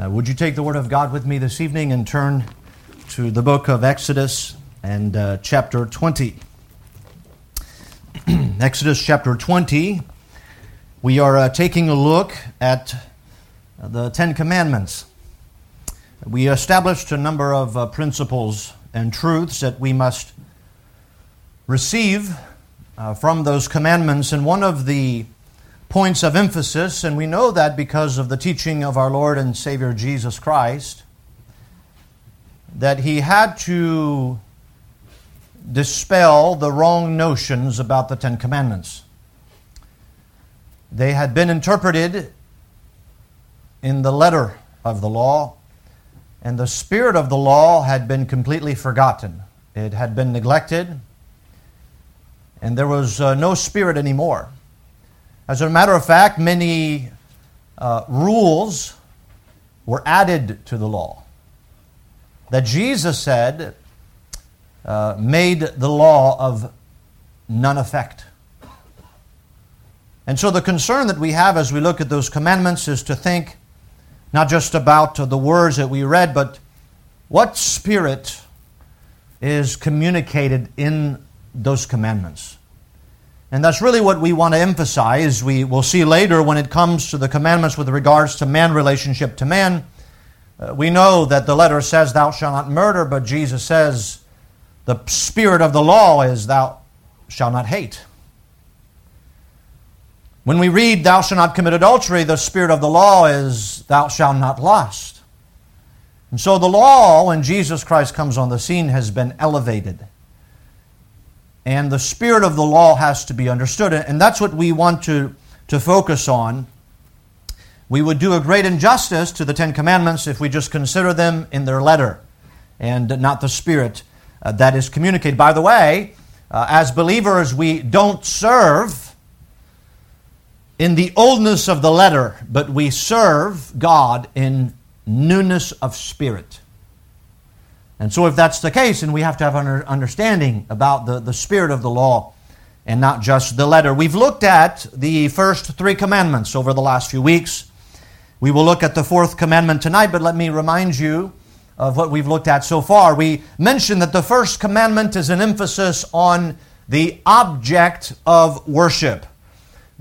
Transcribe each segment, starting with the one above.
Uh, would you take the Word of God with me this evening and turn to the book of Exodus and uh, chapter 20? Exodus chapter 20. We are uh, taking a look at the Ten Commandments. We established a number of uh, principles and truths that we must receive uh, from those commandments, and one of the points of emphasis, and we know that because of the teaching of our Lord and Savior Jesus Christ, that he had to dispel the wrong notions about the Ten Commandments. They had been interpreted in the letter of the law, and the spirit of the law had been completely forgotten. It had been neglected, and there was uh, no spirit anymore. As a matter of fact, many uh, rules were added to the law that Jesus said uh, made the law of none effect. And so the concern that we have as we look at those commandments is to think not just about the words that we read, but what spirit is communicated in those commandments. And that's really what we want to emphasize. We will see later when it comes to the commandments with regards to man relationship to man. Uh, we know that the letter says, Thou shalt not murder, but Jesus says, The spirit of the law is, Thou shalt not hate. When we read, Thou shalt not commit adultery, the spirit of the law is, Thou shalt not lust. And so the law, when Jesus Christ comes on the scene, has been elevated and the spirit of the law has to be understood. And that's what we want to, to focus on. We would do a great injustice to the Ten Commandments if we just consider them in their letter and not the spirit uh, that is communicated. By the way, uh, as believers, we don't serve in the oldness of the letter, but we serve God in newness of spirit. And so, if that's the case, then we have to have an understanding about the, the spirit of the law and not just the letter. We've looked at the first three commandments over the last few weeks. We will look at the fourth commandment tonight, but let me remind you of what we've looked at so far. We mentioned that the first commandment is an emphasis on the object of worship.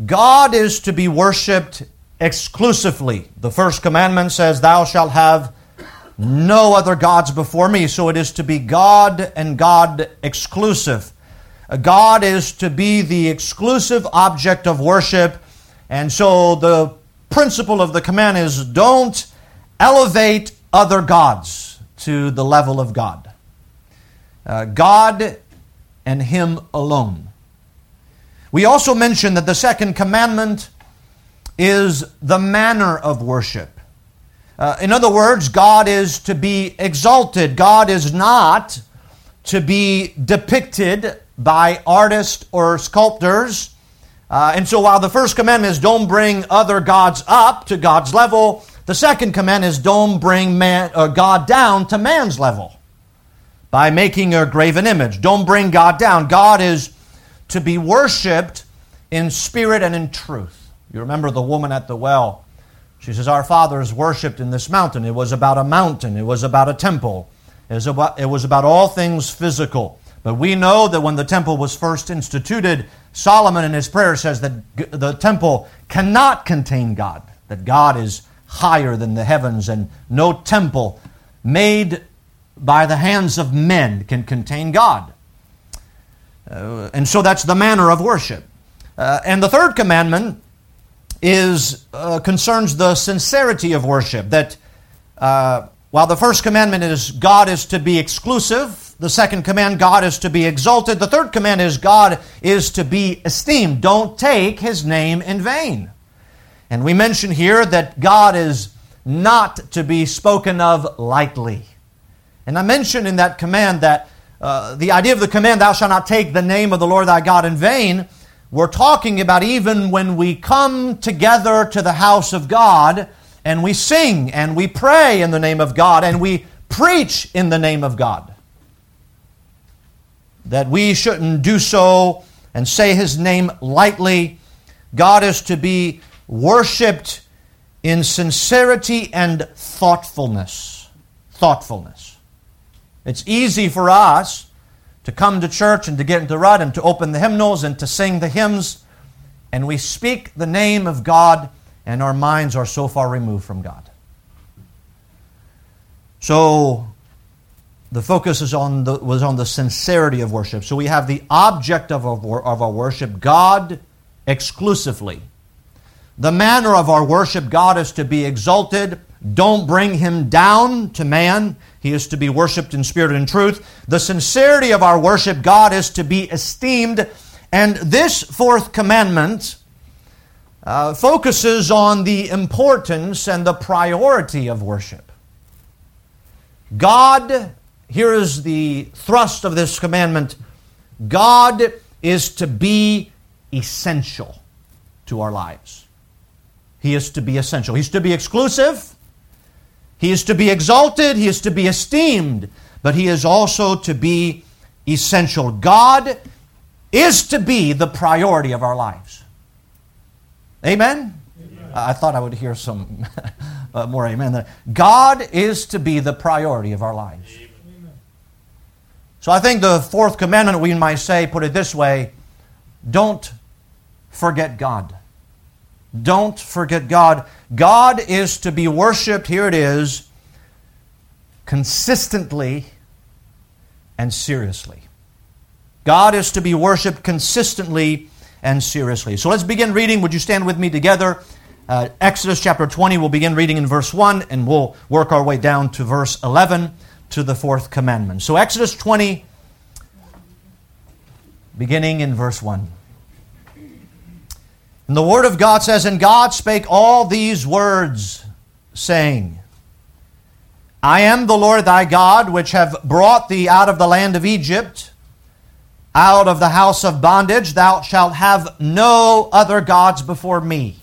God is to be worshiped exclusively. The first commandment says, Thou shalt have no other gods before me. So it is to be God and God exclusive. God is to be the exclusive object of worship. And so the principle of the command is don't elevate other gods to the level of God. Uh, God and Him alone. We also mentioned that the second commandment is the manner of worship. Uh, in other words, God is to be exalted. God is not to be depicted by artists or sculptors. Uh, and so while the first commandment is don't bring other gods up to God's level, the second commandment is don't bring man, uh, God down to man's level by making a graven image. Don't bring God down. God is to be worshiped in spirit and in truth. You remember the woman at the well she says, Our fathers worshipped in this mountain. It was about a mountain, it was about a temple, it was about, it was about all things physical. But we know that when the temple was first instituted, Solomon in his prayer says that the temple cannot contain God, that God is higher than the heavens, and no temple made by the hands of men can contain God. Uh, and so that's the manner of worship. Uh, and the third commandment is uh, concerns the sincerity of worship. That uh, while the first commandment is God is to be exclusive, the second command God is to be exalted. The third command is God is to be esteemed. Don't take His name in vain. And we mention here that God is not to be spoken of lightly. And I mentioned in that command that uh, the idea of the command, thou shalt not take the name of the Lord thy God in vain, we're talking about even when we come together to the house of God and we sing and we pray in the name of God and we preach in the name of God. That we shouldn't do so and say his name lightly. God is to be worshiped in sincerity and thoughtfulness. Thoughtfulness. It's easy for us to come to church and to get into rut and to open the hymnals and to sing the hymns, and we speak the name of God, and our minds are so far removed from God. So the focus is on the, was on the sincerity of worship. So we have the object of our, of our worship, God exclusively. The manner of our worship, God is to be exalted. Don't bring him down to man. He is to be worshiped in spirit and truth. The sincerity of our worship, God is to be esteemed. And this fourth commandment uh, focuses on the importance and the priority of worship. God, here is the thrust of this commandment God is to be essential to our lives. He is to be essential. He's to be exclusive. He is to be exalted. He is to be esteemed. But he is also to be essential. God is to be the priority of our lives. Amen? amen. I thought I would hear some uh, more amen. God is to be the priority of our lives. Amen. So I think the fourth commandment, we might say, put it this way don't forget God. Don't forget God. God is to be worshiped, here it is, consistently and seriously. God is to be worshiped consistently and seriously. So let's begin reading. Would you stand with me together? Uh, Exodus chapter 20, we'll begin reading in verse 1 and we'll work our way down to verse 11 to the fourth commandment. So, Exodus 20, beginning in verse 1. And the Word of God says, And God spake all these words, saying, I am the Lord thy God, which have brought thee out of the land of Egypt, out of the house of bondage. Thou shalt have no other gods before me.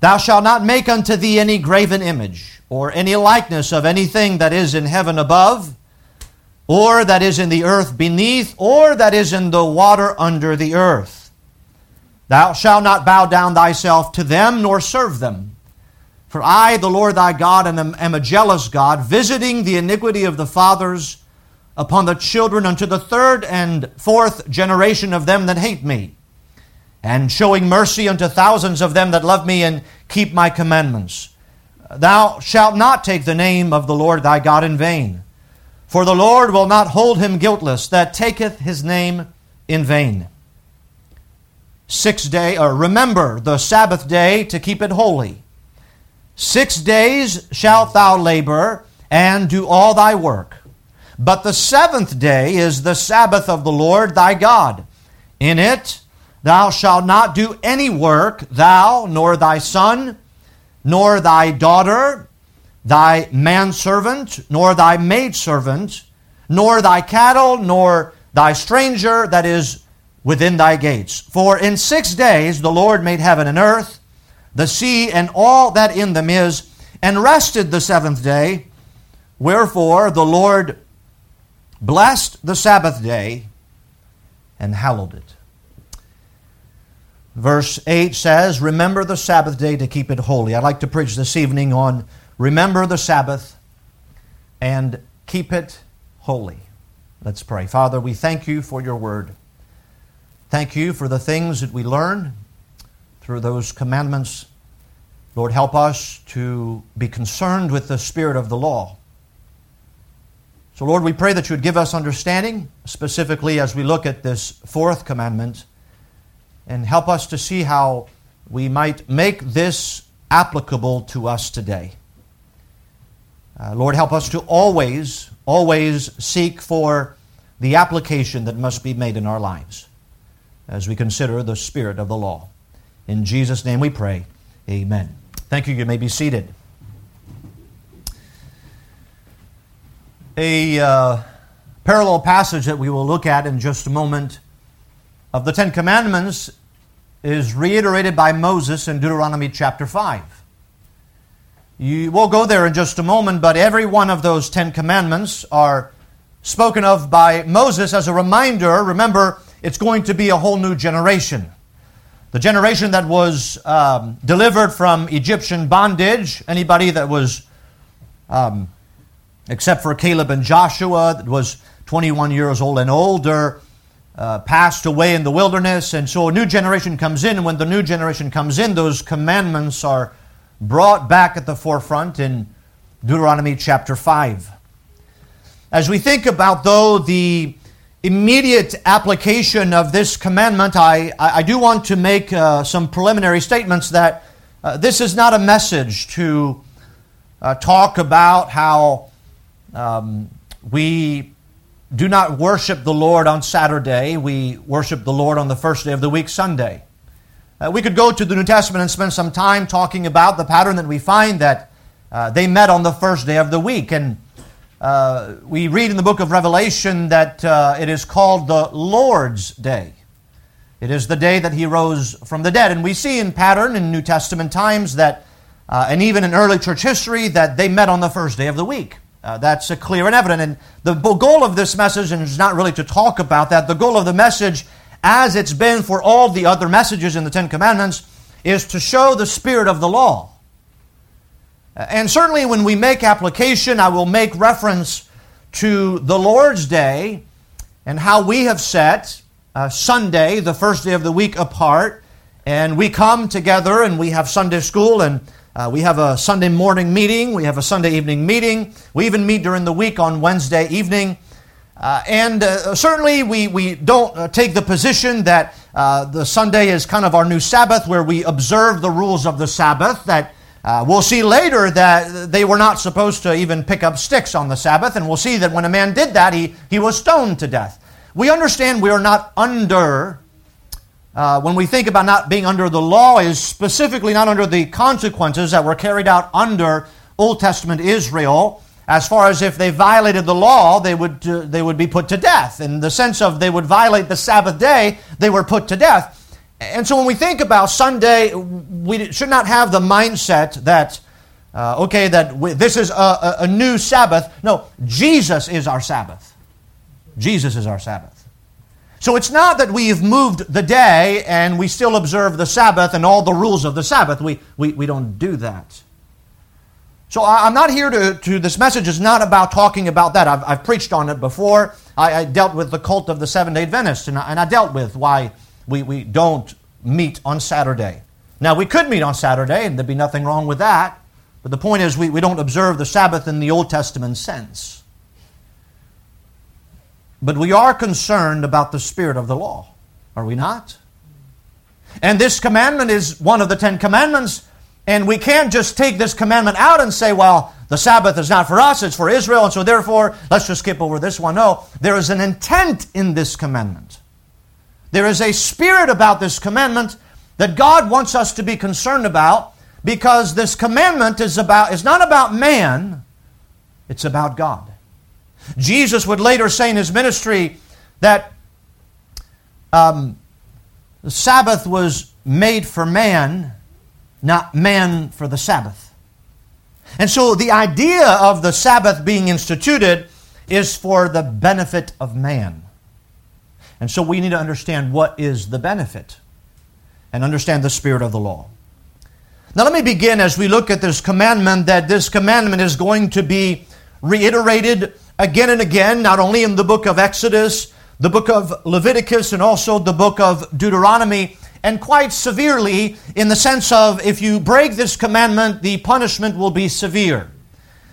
Thou shalt not make unto thee any graven image, or any likeness of anything that is in heaven above, or that is in the earth beneath, or that is in the water under the earth. Thou shalt not bow down thyself to them, nor serve them. For I, the Lord thy God, am a jealous God, visiting the iniquity of the fathers upon the children unto the third and fourth generation of them that hate me, and showing mercy unto thousands of them that love me and keep my commandments. Thou shalt not take the name of the Lord thy God in vain, for the Lord will not hold him guiltless that taketh his name in vain six day or remember the sabbath day to keep it holy. Six days shalt thou labor and do all thy work. But the seventh day is the sabbath of the lord thy god. In it thou shalt not do any work thou nor thy son nor thy daughter thy manservant nor thy maidservant nor thy cattle nor thy stranger that is within thy gates. For in six days the Lord made heaven and earth, the sea and all that in them is, and rested the seventh day. Wherefore the Lord blessed the Sabbath day and hallowed it. Verse 8 says, Remember the Sabbath day to keep it holy. I'd like to preach this evening on remember the Sabbath and keep it holy. Let's pray. Father, we thank you for your word. Thank you for the things that we learn through those commandments. Lord, help us to be concerned with the spirit of the law. So, Lord, we pray that you would give us understanding, specifically as we look at this fourth commandment, and help us to see how we might make this applicable to us today. Uh, Lord, help us to always, always seek for the application that must be made in our lives as we consider the spirit of the law. In Jesus' name we pray. Amen. Thank you. You may be seated. A uh, parallel passage that we will look at in just a moment of the Ten Commandments is reiterated by Moses in Deuteronomy chapter 5. You, we'll go there in just a moment, but every one of those Ten Commandments are spoken of by Moses as a reminder. Remember, it's going to be a whole new generation. the generation that was um, delivered from Egyptian bondage, anybody that was, um, except for Caleb and Joshua, that was 21 years old and older, uh, passed away in the wilderness. And so a new generation comes in. And when the new generation comes in, those commandments are brought back at the forefront in Deuteronomy chapter 5. As we think about, though, the immediate application of this commandment, I, I do want to make uh, some preliminary statements that uh, this is not a message to uh, talk about how um, we do not worship the Lord on Saturday, we worship the Lord on the first day of the week, Sunday. Uh, we could go to the New Testament and spend some time talking about the pattern that we find that uh, they met on the first day of the week. And uh, we read in the book of Revelation that uh, it is called the Lord's Day. It is the day that he rose from the dead. And we see in pattern in New Testament times that, uh, and even in early church history, that they met on the first day of the week. Uh, that's clear and evident. And the goal of this message, and it's not really to talk about that, the goal of the message, as it's been for all the other messages in the Ten Commandments, is to show the spirit of the law. And certainly when we make application, I will make reference to the Lord's Day and how we have set uh, Sunday, the first day of the week, apart. And we come together and we have Sunday school and uh, we have a Sunday morning meeting. We have a Sunday evening meeting. We even meet during the week on Wednesday evening. Uh, and uh, certainly we, we don't uh, take the position that uh, the Sunday is kind of our new Sabbath where we observe the rules of the Sabbath, that uh, we'll see later that they were not supposed to even pick up sticks on the Sabbath, and we'll see that when a man did that, he, he was stoned to death. We understand we are not under, uh, when we think about not being under the law, is specifically not under the consequences that were carried out under Old Testament Israel. As far as if they violated the law, they would, uh, they would be put to death. In the sense of they would violate the Sabbath day, they were put to death. And so when we think about Sunday, we should not have the mindset that, uh, okay, that we, this is a, a, new Sabbath. No, Jesus is our Sabbath. Jesus is our Sabbath. So it's not that we've moved the day and we still observe the Sabbath and all the rules of the Sabbath. We, we, we don't do that. So I'm not here to, to, this message is not about talking about that. I've, I've preached on it before. I, I, dealt with the cult of the Seven Day Adventists, and I, and I dealt with why we, we don't meet on Saturday. Now, we could meet on Saturday, and there'd be nothing wrong with that. But the point is, we, we don't observe the Sabbath in the Old Testament sense. But we are concerned about the spirit of the law, are we not? And this commandment is one of the Ten Commandments, and we can't just take this commandment out and say, well, the Sabbath is not for us, it's for Israel, and so therefore, let's just skip over this one. No, there is an intent in this commandment. There is a spirit about this commandment that God wants us to be concerned about because this commandment is about is not about man, it's about God. Jesus would later say in his ministry that um, the Sabbath was made for man, not man for the Sabbath. And so the idea of the Sabbath being instituted is for the benefit of man. And so we need to understand what is the benefit and understand the spirit of the law. Now, let me begin as we look at this commandment that this commandment is going to be reiterated again and again, not only in the book of Exodus, the book of Leviticus, and also the book of Deuteronomy, and quite severely in the sense of if you break this commandment, the punishment will be severe.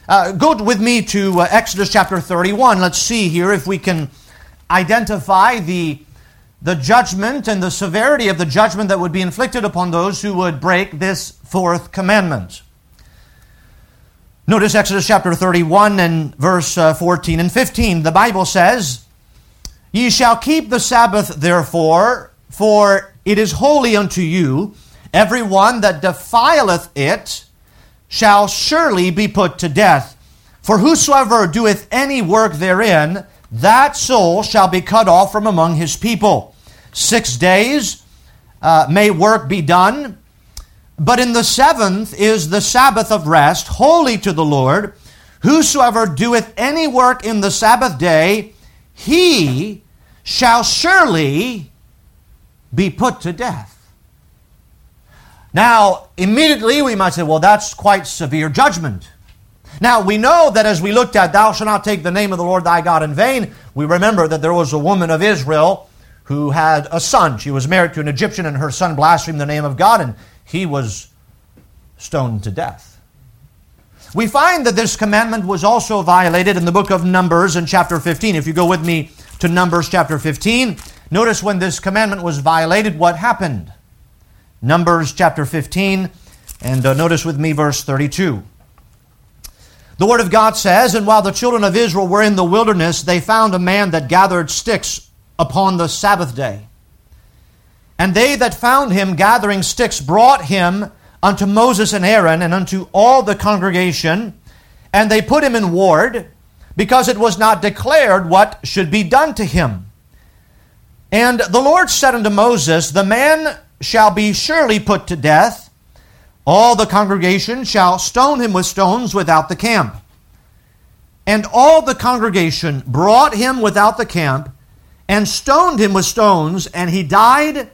Uh, go with me to uh, Exodus chapter 31. Let's see here if we can identify the, the judgment and the severity of the judgment that would be inflicted upon those who would break this fourth commandment. Notice Exodus chapter 31 and verse uh, 14 and 15. The Bible says, Ye shall keep the Sabbath, therefore, for it is holy unto you. Every one that defileth it shall surely be put to death. For whosoever doeth any work therein, that soul shall be cut off from among his people. Six days uh, may work be done, but in the seventh is the Sabbath of rest, holy to the Lord. Whosoever doeth any work in the Sabbath day, he shall surely be put to death. Now, immediately we might say, well, that's quite severe judgment. Now, we know that as we looked at, thou shalt not take the name of the Lord thy God in vain, we remember that there was a woman of Israel who had a son. She was married to an Egyptian, and her son blasphemed the name of God, and he was stoned to death. We find that this commandment was also violated in the book of Numbers in chapter 15. If you go with me to Numbers chapter 15, notice when this commandment was violated, what happened. Numbers chapter 15, and uh, notice with me verse 32. The Word of God says, And while the children of Israel were in the wilderness, they found a man that gathered sticks upon the Sabbath day. And they that found him gathering sticks brought him unto Moses and Aaron and unto all the congregation, and they put him in ward, because it was not declared what should be done to him. And the Lord said unto Moses, The man shall be surely put to death. All the congregation shall stone him with stones without the camp. And all the congregation brought him without the camp and stoned him with stones, and he died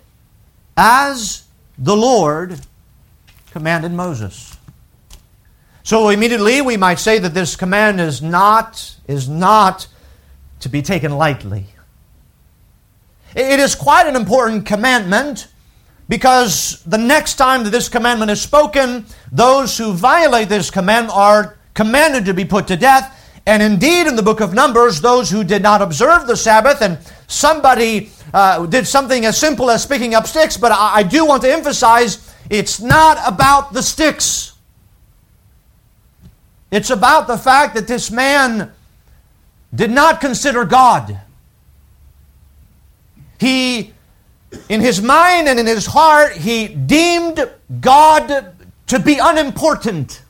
as the Lord commanded Moses. So immediately we might say that this command is not, is not to be taken lightly. It is quite an important commandment because the next time that this commandment is spoken, those who violate this command are commanded to be put to death. And indeed, in the book of Numbers, those who did not observe the Sabbath and somebody uh, did something as simple as picking up sticks, but I, I do want to emphasize it's not about the sticks. It's about the fact that this man did not consider God. He in his mind and in his heart, he deemed God to be unimportant.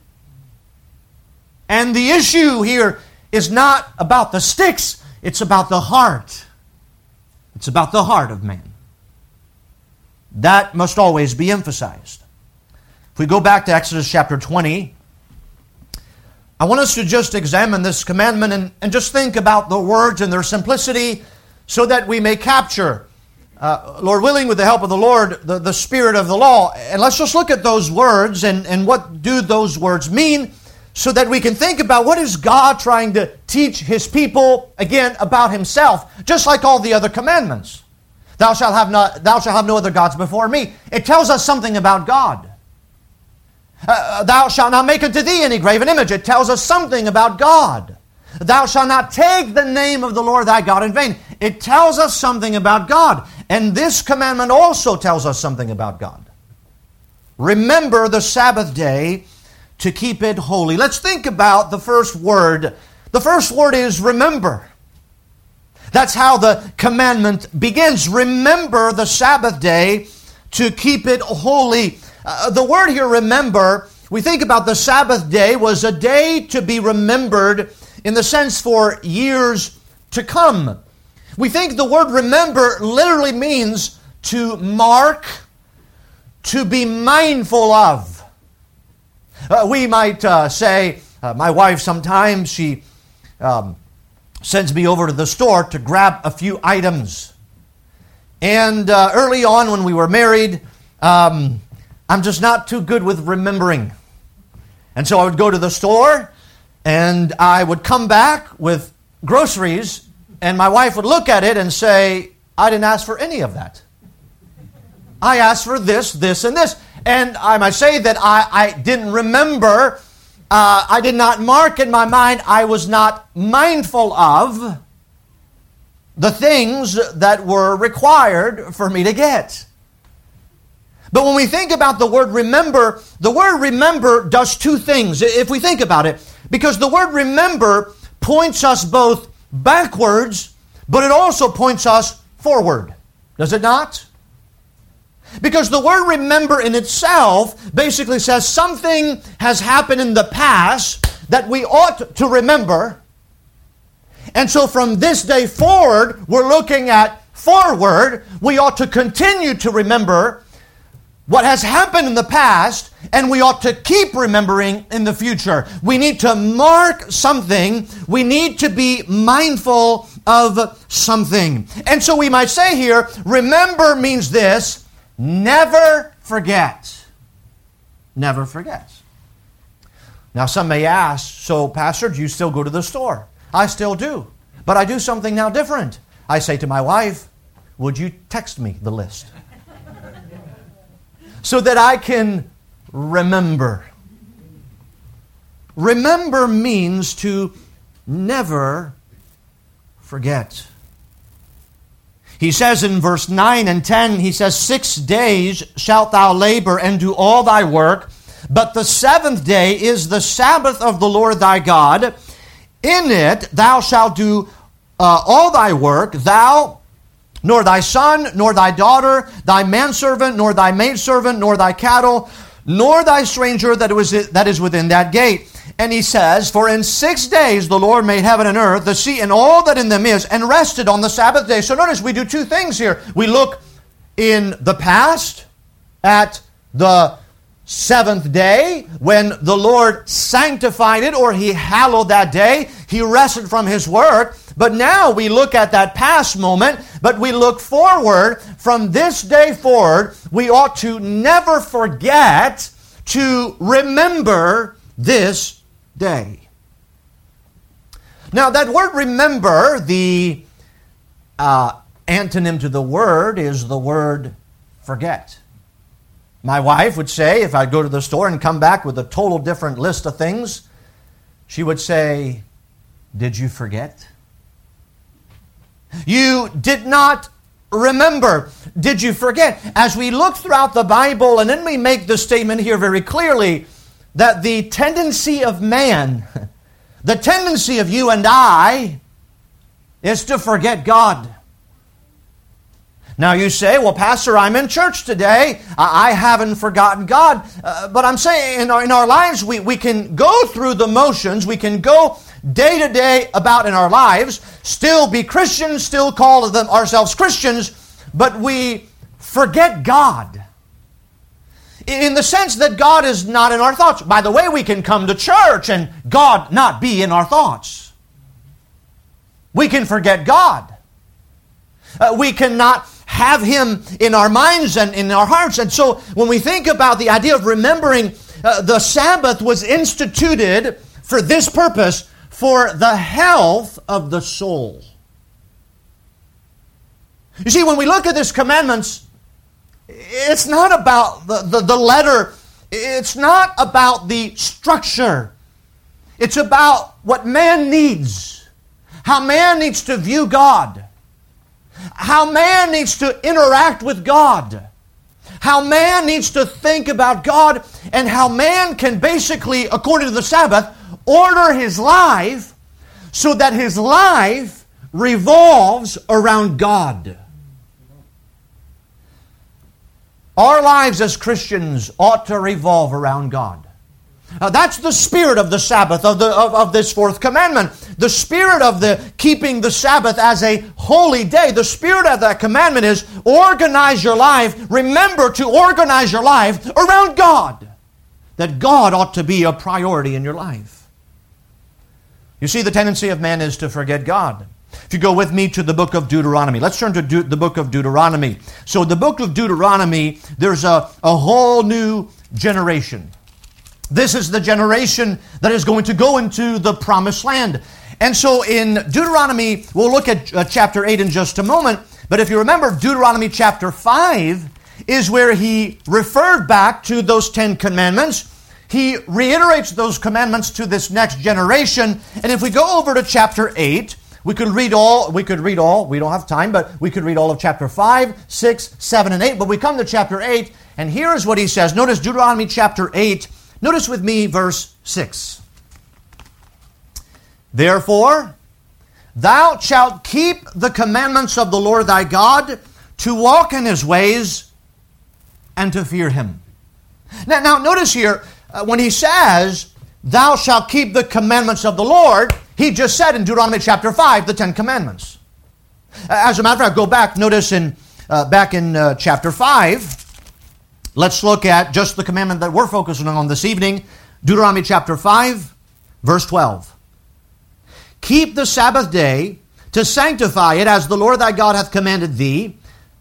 And the issue here is not about the sticks, it's about the heart. It's about the heart of man. That must always be emphasized. If we go back to Exodus chapter 20, I want us to just examine this commandment and, and just think about the words and their simplicity so that we may capture uh, Lord willing, with the help of the Lord, the, the spirit of the law. And let's just look at those words and, and what do those words mean so that we can think about what is God trying to teach his people, again, about himself, just like all the other commandments. Thou shalt have, not, thou shalt have no other gods before me. It tells us something about God. Uh, uh thou shalt not make unto thee any graven image. It tells us something about God. Thou shalt not take the name of the Lord thy God in vain. It tells us something about God. And this commandment also tells us something about God. Remember the Sabbath day to keep it holy. Let's think about the first word. The first word is remember. That's how the commandment begins. Remember the Sabbath day to keep it holy. Uh, the word here, remember, we think about the Sabbath day was a day to be remembered in the sense for years to come. We think the word remember literally means to mark, to be mindful of. Uh, we might uh, say, uh, my wife sometimes, she um, sends me over to the store to grab a few items. And uh, early on when we were married, um, I'm just not too good with remembering. And so I would go to the store and I would come back with groceries and my wife would look at it and say, I didn't ask for any of that. I asked for this, this, and this. And I might say that I, I didn't remember, uh, I did not mark in my mind, I was not mindful of the things that were required for me to get. But when we think about the word remember, the word remember does two things, if we think about it. Because the word remember points us both backwards, but it also points us forward. Does it not? Because the word remember in itself basically says something has happened in the past that we ought to remember. And so from this day forward, we're looking at forward. We ought to continue to remember what has happened in the past, and we ought to keep remembering in the future. We need to mark something. We need to be mindful of something. And so we might say here, remember means this never forget. never forgets. Now, some may ask, so, Pastor, do you still go to the store? I still do. But I do something now different. I say to my wife, Would you text me the list? So that I can remember. Remember means to never forget. He says in verse 9 and 10, he says, Six days shalt thou labor and do all thy work, but the seventh day is the Sabbath of the Lord thy God. In it thou shalt do uh, all thy work, thou, nor thy son, nor thy daughter, thy manservant, nor thy maidservant, nor thy cattle, nor thy stranger that, was, that is within that gate. And he says, For in six days the Lord made heaven and earth, the sea, and all that in them is, and rested on the Sabbath day. So notice we do two things here. We look in the past at the seventh day when the Lord sanctified it or he hallowed that day. He rested from his work. But now we look at that past moment, but we look forward. From this day forward, we ought to never forget to remember this day. Now, that word remember, the uh, antonym to the word is the word forget. My wife would say, if I'd go to the store and come back with a total different list of things, she would say, Did you forget? You did not remember. Did you forget? As we look throughout the Bible, and then we make the statement here very clearly that the tendency of man, the tendency of you and I, is to forget God. Now you say, well, Pastor, I'm in church today. I haven't forgotten God. Uh, but I'm saying in our, in our lives, we, we can go through the motions. We can go day to day about in our lives, still be Christians, still call them ourselves Christians, but we forget God. In the sense that God is not in our thoughts. By the way, we can come to church and God not be in our thoughts. We can forget God. Uh, we cannot have Him in our minds and in our hearts. And so when we think about the idea of remembering, uh, the Sabbath was instituted for this purpose for the health of the soul. You see, when we look at these commandments, it's not about the, the, the letter, it's not about the structure. It's about what man needs, how man needs to view God how man needs to interact with God, how man needs to think about God, and how man can basically, according to the Sabbath, order his life so that his life revolves around God. Our lives as Christians ought to revolve around God. That's the spirit of the Sabbath, of, the, of, of this fourth commandment. The spirit of the keeping the Sabbath as a holy day. The spirit of that commandment is organize your life. Remember to organize your life around God. That God ought to be a priority in your life. You see, the tendency of man is to forget God. If you go with me to the book of Deuteronomy, let's turn to De- the book of Deuteronomy. So, the book of Deuteronomy, there's a, a whole new generation. This is the generation that is going to go into the promised land. And so in Deuteronomy, we'll look at uh, chapter 8 in just a moment. But if you remember, Deuteronomy chapter 5 is where he referred back to those Ten Commandments. He reiterates those commandments to this next generation. And if we go over to chapter 8, we could read all, we could read all, we don't have time, but we could read all of chapter 5, 6, 7, and 8. But we come to chapter 8, and here is what he says. Notice Deuteronomy chapter 8 Notice with me verse 6. Therefore, thou shalt keep the commandments of the Lord thy God to walk in his ways and to fear him. Now, now notice here, uh, when he says, Thou shalt keep the commandments of the Lord, he just said in Deuteronomy chapter 5, the Ten Commandments. As a matter of fact, go back, notice in uh, back in uh, chapter 5, Let's look at just the commandment that we're focusing on this evening Deuteronomy chapter 5, verse 12. Keep the Sabbath day to sanctify it as the Lord thy God hath commanded thee.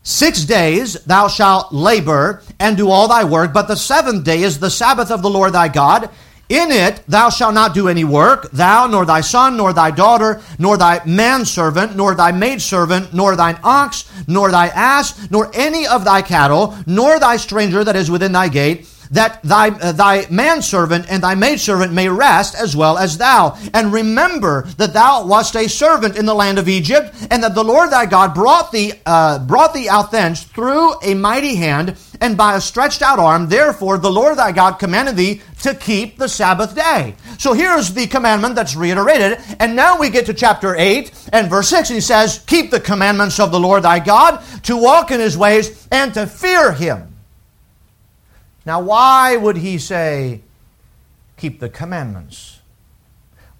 Six days thou shalt labor and do all thy work, but the seventh day is the Sabbath of the Lord thy God. In it thou shalt not do any work, thou, nor thy son, nor thy daughter, nor thy manservant, nor thy maidservant, nor thine ox, nor thy ass, nor any of thy cattle, nor thy stranger that is within thy gate that thy, uh, thy manservant and thy maidservant may rest as well as thou. And remember that thou wast a servant in the land of Egypt, and that the Lord thy God brought thee, uh, brought thee out thence through a mighty hand and by a stretched out arm. Therefore, the Lord thy God commanded thee to keep the Sabbath day. So here's the commandment that's reiterated. And now we get to chapter 8 and verse 6, and he says, Keep the commandments of the Lord thy God, to walk in his ways, and to fear him now, why would he say, keep the commandments?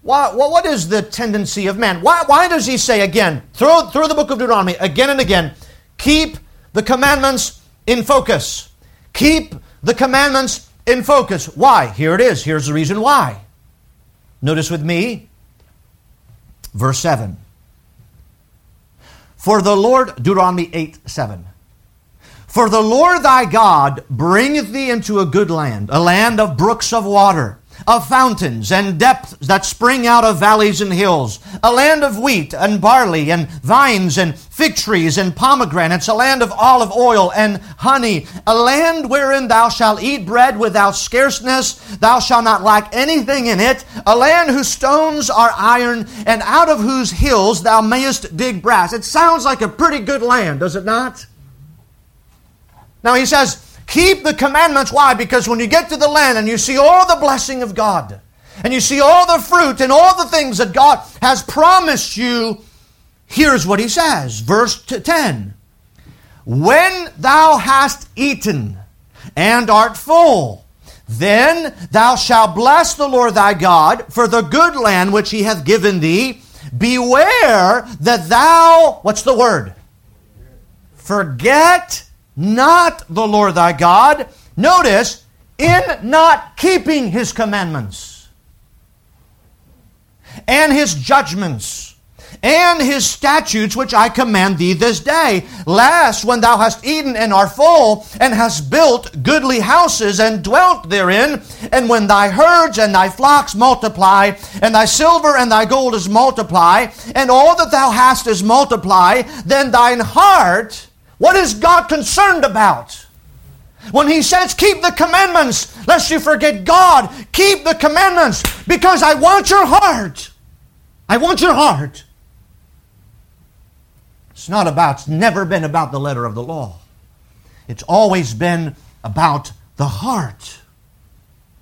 Why, what is the tendency of man? Why, why does he say again, through, through the book of Deuteronomy, again and again, keep the commandments in focus? Keep the commandments in focus. Why? Here it is. Here's the reason why. Notice with me, verse 7. For the Lord, Deuteronomy 8 7. For the Lord thy God bringeth thee into a good land, a land of brooks of water, of fountains and depths that spring out of valleys and hills, a land of wheat and barley and vines and fig trees and pomegranates, a land of olive oil and honey, a land wherein thou shalt eat bread without scarceness, thou shalt not lack anything in it, a land whose stones are iron, and out of whose hills thou mayest dig brass. It sounds like a pretty good land, does it not? Now he says, keep the commandments. Why? Because when you get to the land and you see all the blessing of God, and you see all the fruit and all the things that God has promised you, here's what he says. Verse 10 When thou hast eaten and art full, then thou shalt bless the Lord thy God for the good land which he hath given thee. Beware that thou, what's the word? Forget not the Lord thy God. Notice, in not keeping his commandments and his judgments and his statutes which I command thee this day, lest when thou hast eaten and art full, and hast built goodly houses and dwelt therein, and when thy herds and thy flocks multiply, and thy silver and thy gold is multiply, and all that thou hast is multiply, then thine heart what is God concerned about? When He says, keep the commandments, lest you forget God, keep the commandments because I want your heart. I want your heart. It's not about, it's never been about the letter of the law. It's always been about the heart.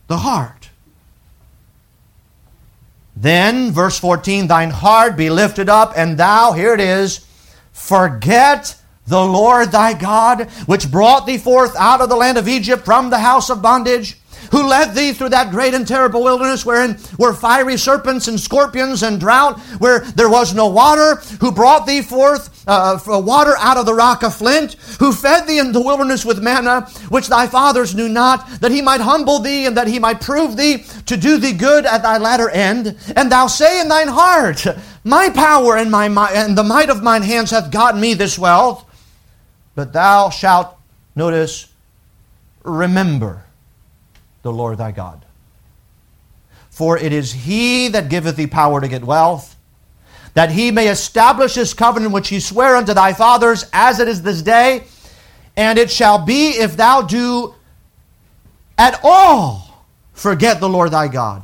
The heart. Then, verse 14, thine heart be lifted up, and thou, here it is, forget the Lord thy God, which brought thee forth out of the land of Egypt from the house of bondage, who led thee through that great and terrible wilderness wherein were fiery serpents and scorpions and drought, where there was no water, who brought thee forth uh, water out of the rock of flint, who fed thee in the wilderness with manna, which thy fathers knew not, that he might humble thee and that he might prove thee to do thee good at thy latter end. And thou say in thine heart, My power and, my, and the might of mine hands hath gotten me this wealth. But thou shalt, notice, remember the Lord thy God. For it is he that giveth thee power to get wealth, that he may establish his covenant which he sware unto thy fathers, as it is this day. And it shall be if thou do at all forget the Lord thy God,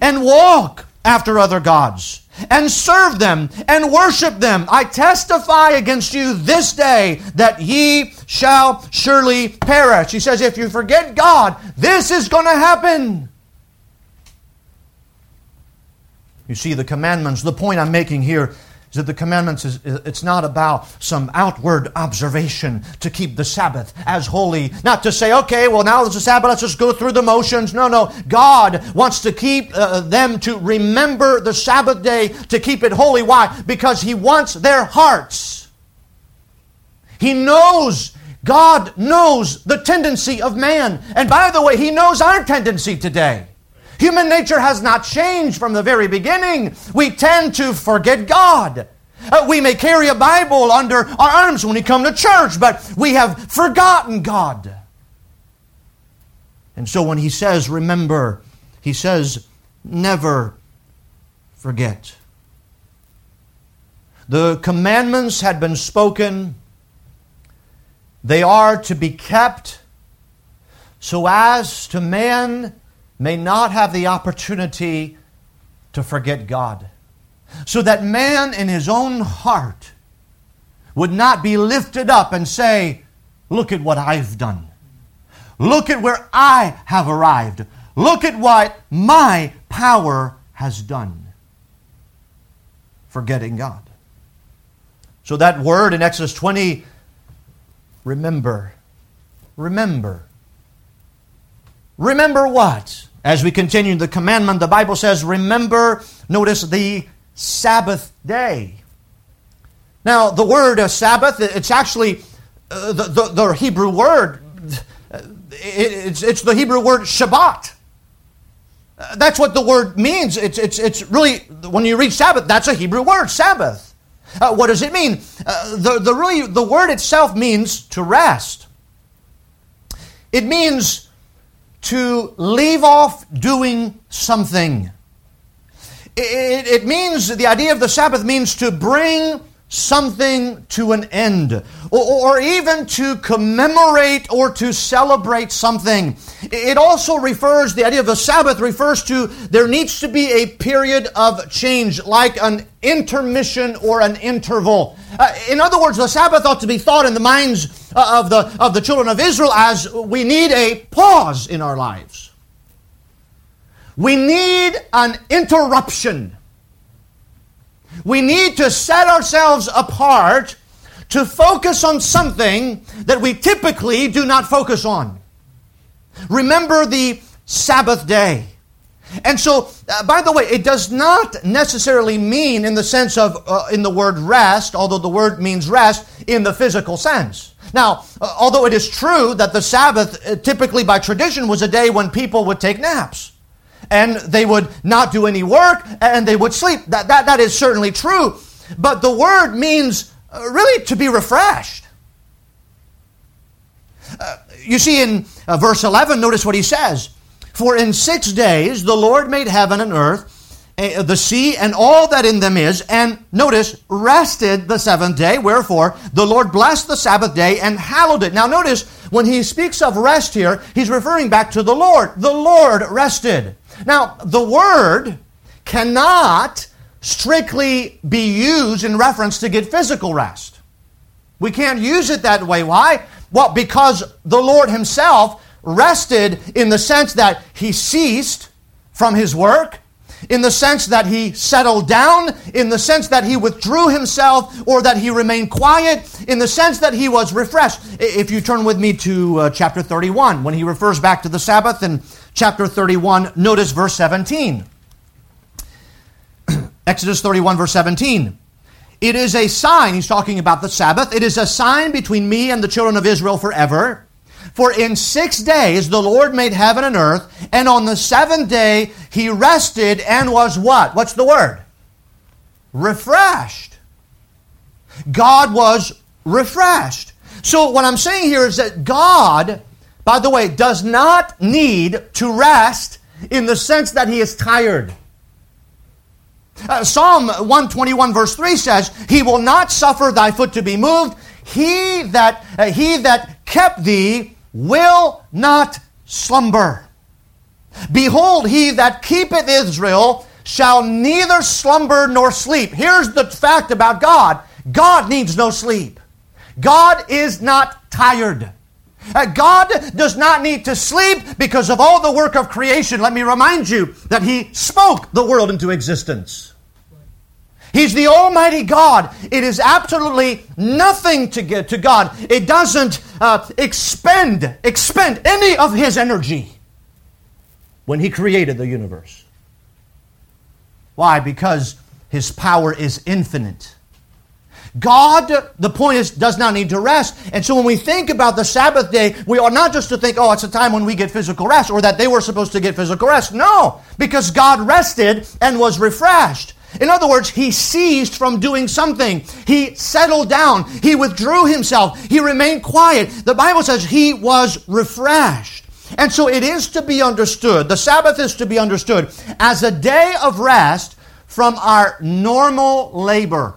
and walk after other gods and serve them and worship them. I testify against you this day that ye shall surely perish. He says, if you forget God, this is going to happen. You see, the commandments, the point I'm making here is that the commandments is it's not about some outward observation to keep the Sabbath as holy. Not to say, okay, well now it's a Sabbath, let's just go through the motions. No, no. God wants to keep uh, them to remember the Sabbath day to keep it holy. Why? Because He wants their hearts. He knows God knows the tendency of man. And by the way, He knows our tendency today. Human nature has not changed from the very beginning. We tend to forget God. Uh, we may carry a Bible under our arms when we come to church, but we have forgotten God. And so when he says, remember, he says, never forget. The commandments had been spoken, they are to be kept so as to man may not have the opportunity to forget God. So that man in his own heart would not be lifted up and say, Look at what I've done. Look at where I have arrived. Look at what my power has done. Forgetting God. So that word in Exodus 20, remember. Remember. Remember what? As we continue the commandment, the Bible says, remember, notice the Sabbath day. Now, the word uh, Sabbath, it's actually uh, the, the, the, Hebrew word, it's, it's the Hebrew word Shabbat. Uh, that's what the word means. It's, it's, it's really, when you read Sabbath, that's a Hebrew word, Sabbath. Uh, what does it mean? The, the, really, the word itself means to rest. It means to leave off doing something. It, it, means, the idea of the Sabbath means to bring something to an end, or, or, even to commemorate or to celebrate something. It also refers, the idea of the Sabbath refers to there needs to be a period of change, like an intermission or an interval. Uh, in other words, the Sabbath ought to be thought in the minds of the, of the children of Israel as we need a pause in our lives. We need an interruption we need to set ourselves apart to focus on something that we typically do not focus on. Remember the Sabbath day. And so, uh, by the way, it does not necessarily mean in the sense of, uh, in the word rest, although the word means rest in the physical sense. Now, uh, although it is true that the Sabbath, uh, typically by tradition, was a day when people would take naps and they would not do any work and they would sleep. That, that, that is certainly true. But the word means uh, really to be refreshed. Uh, you see in uh, verse 11, notice what he says. For in six days the Lord made heaven and earth, Eh, the sea and all that in them is, and notice, rested the seventh day. Wherefore, the Lord blessed the Sabbath day and hallowed it. Now, notice, when he speaks of rest here, he's referring back to the Lord. The Lord rested. Now, the word cannot strictly be used in reference to get physical rest. We can't use it that way. Why? Well, because the Lord Himself rested in the sense that He ceased from His work, in the sense that He settled down, in the sense that He withdrew Himself, or that He remained quiet, in the sense that He was refreshed. If you turn with me to uh, chapter 31, when He refers back to the Sabbath and chapter 31, notice verse 17. Exodus 31, verse 17. It is a sign, he's talking about the Sabbath, it is a sign between me and the children of Israel forever. For in six days the Lord made heaven and earth, and on the seventh day he rested and was what? What's the word? Refreshed. God was refreshed. So what I'm saying here is that God by the way, does not need to rest in the sense that he is tired. Uh, Psalm 121 verse 3 says, He will not suffer thy foot to be moved. He that, uh, he that kept thee will not slumber. Behold, he that keepeth Israel shall neither slumber nor sleep. Here's the fact about God God needs no sleep. God is not tired. Uh, God does not need to sleep because of all the work of creation. Let me remind you that He spoke the world into existence. He's the Almighty God. It is absolutely nothing to get to God. It doesn't uh, expend expend any of His energy when He created the universe. Why? Because His power is infinite. God, the point is, does not need to rest. And so when we think about the Sabbath day, we are not just to think, oh, it's a time when we get physical rest, or that they were supposed to get physical rest. No, because God rested and was refreshed. In other words, he ceased from doing something. He settled down. He withdrew himself. He remained quiet. The Bible says he was refreshed. And so it is to be understood, the Sabbath is to be understood as a day of rest from our normal labor.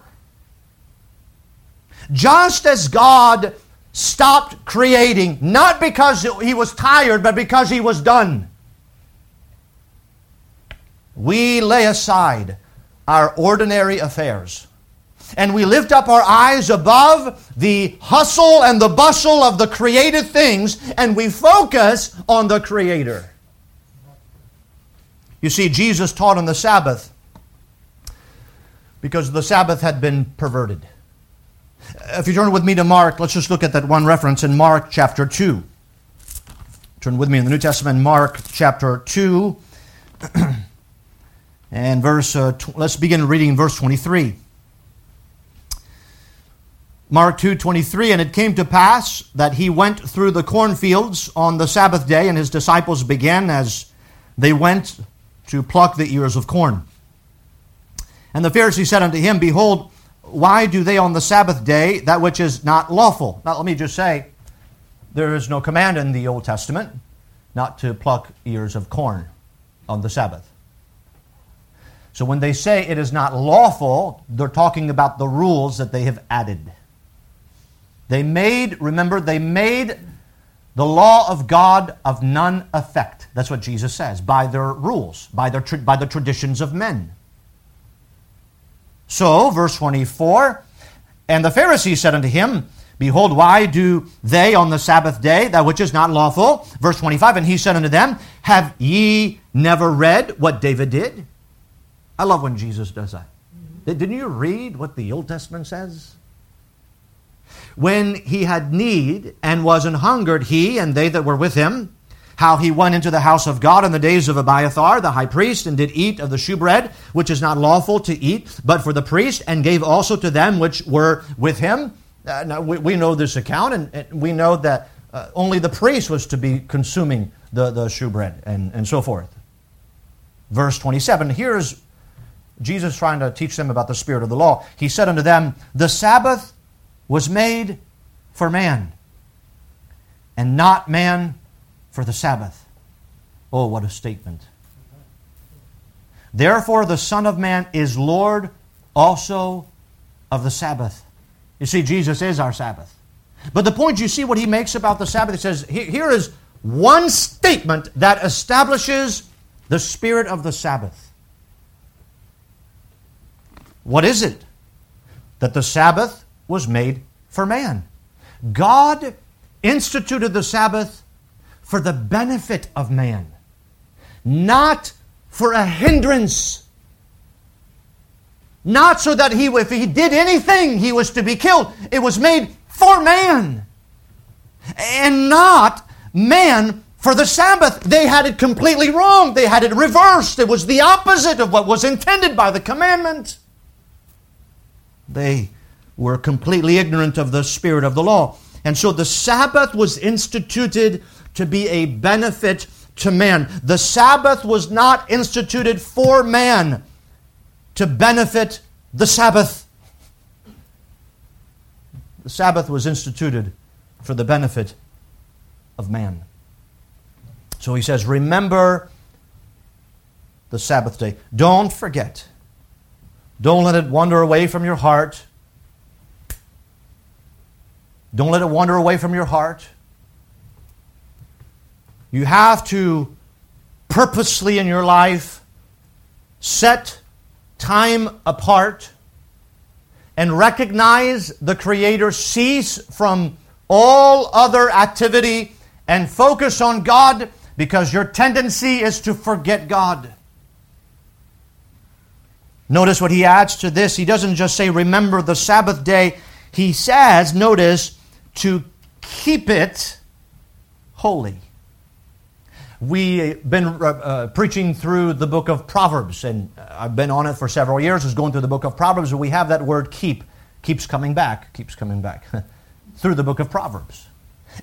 Just as God stopped creating, not because he was tired, but because he was done. We lay aside our ordinary affairs and we lift up our eyes above the hustle and the bustle of the created things and we focus on the Creator. You see, Jesus taught on the Sabbath because the Sabbath had been perverted. If you turn with me to Mark, let's just look at that one reference in Mark chapter 2. Turn with me in the New Testament, Mark chapter 2, and verse, uh, tw- let's begin reading verse 23. Mark 2:23 and it came to pass that he went through the cornfields on the Sabbath day and his disciples began as they went to pluck the ears of corn. And the Pharisee said unto him, Behold, why do they on the Sabbath day that which is not lawful? Now, let me just say, there is no command in the Old Testament not to pluck ears of corn on the Sabbath. So when they say it is not lawful, they're talking about the rules that they have added. They made, remember, they made the law of God of none effect. That's what Jesus says, by their rules, by, their, by the traditions of men. So, verse 24, and the Pharisees said unto him, Behold, why do they on the Sabbath day that which is not lawful? Verse 25, and he said unto them, Have ye never read what David did? I love when Jesus does that. Didn't you read what the Old Testament says? When he had need and was an hungered, he and they that were with him, how he went into the house of God in the days of Abiathar the high priest, and did eat of the shewbread, which is not lawful to eat, but for the priest, and gave also to them which were with him. Uh, now, we, we, know this account, and, and we know that uh, only the priest was to be consuming the, the shewbread, and, and so forth. Verse 27, here's Jesus trying to teach them about the spirit of the law. He said unto them, The Sabbath was made for man, and not man for the Sabbath. Oh, what a statement. Therefore, the Son of Man is Lord also of the Sabbath. You see, Jesus is our Sabbath. But the point you see what he makes about the Sabbath, he says, here is one statement that establishes the spirit of the Sabbath. What is it? That the Sabbath was made for man. God instituted the Sabbath for the benefit of man, not for a hindrance. Not so that he, if he did anything, he was to be killed. It was made for man. And not man for the Sabbath. They had it completely wrong. They had it reversed. It was the opposite of what was intended by the commandment. They were completely ignorant of the spirit of the law. And so the Sabbath was instituted to be a benefit to man. The Sabbath was not instituted for man to benefit the Sabbath. The Sabbath was instituted for the benefit of man. So he says, Remember the Sabbath day. Don't forget. Don't let it wander away from your heart. Don't let it wander away from your heart. You have to purposely in your life set time apart and recognize the Creator, cease from all other activity and focus on God because your tendency is to forget God. Notice what he adds to this. He doesn't just say, Remember the Sabbath day. He says, notice, to keep it holy. We've been uh, uh, preaching through the book of Proverbs, and I've been on it for several years, is going through the book of Proverbs, and we have that word keep, keeps coming back, keeps coming back through the book of Proverbs.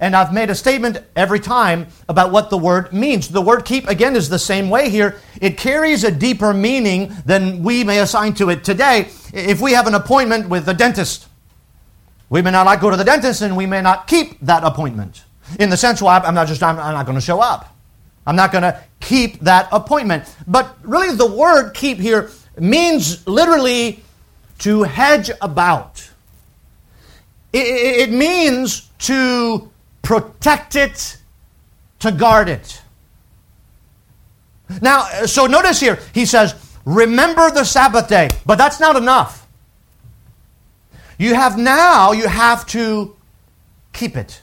And I've made a statement every time about what the word means. The word keep, again, is the same way here. It carries a deeper meaning than we may assign to it today. If we have an appointment with the dentist, we may not like go to the dentist and we may not keep that appointment. In the sense, well, I'm not just, I'm, not going to show up. I'm not going to keep that appointment. But really, the word keep here means literally to hedge about. It means to protect it, to guard it. Now, so notice here, he says, remember the Sabbath day. But that's not enough. You have now, you have to keep it.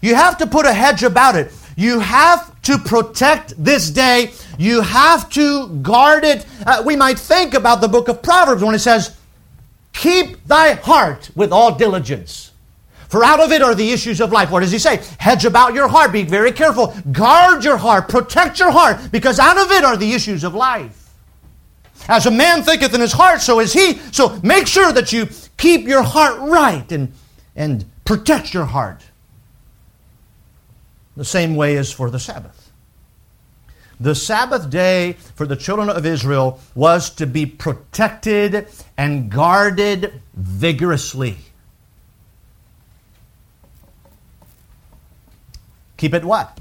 You have to put a hedge about it. You have to protect this day. You have to guard it. Uh, we might think about the book of Proverbs when it says, Keep thy heart with all diligence. For out of it are the issues of life. What does he say? Hedge about your heart. Be very careful. Guard your heart. Protect your heart. Because out of it are the issues of life. As a man thinketh in his heart, so is he. So make sure that you keep your heart right and, and protect your heart. The same way as for the Sabbath. The Sabbath day for the children of Israel was to be protected and guarded vigorously. Keep it what?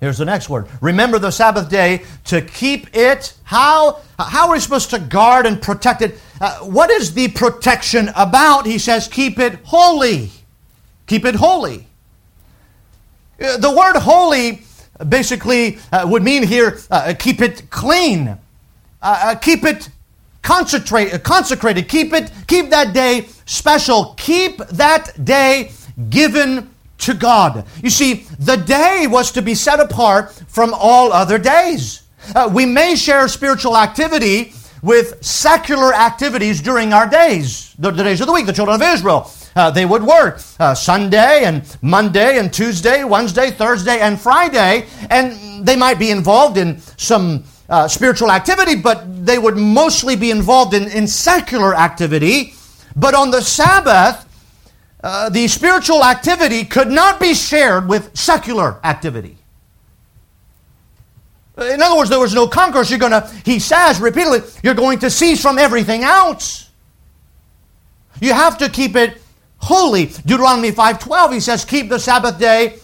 Here's the next word. Remember the Sabbath day to keep it. How, how are we supposed to guard and protect it? Uh, what is the protection about? He says, keep it holy. Keep it holy. Uh, the word holy basically uh, would mean here uh, keep it clean, uh, uh keep it concentrate, uh, consecrated, keep it, keep that day special, keep that day given to God. You see, the day was to be set apart from all other days. we may share spiritual activity with secular activities during our days, the, the days of the week, the children of Israel. Uh, they would work uh, Sunday and Monday and Tuesday, Wednesday, Thursday, and Friday, and they might be involved in some uh, spiritual activity, but they would mostly be involved in, in secular activity. But on the Sabbath, uh, the spiritual activity could not be shared with secular activity. In other words, there was no concourse. You're going to, he says repeatedly, you're going to cease from everything else. You have to keep it holy. Deuteronomy 5:12 he says, "Keep the Sabbath day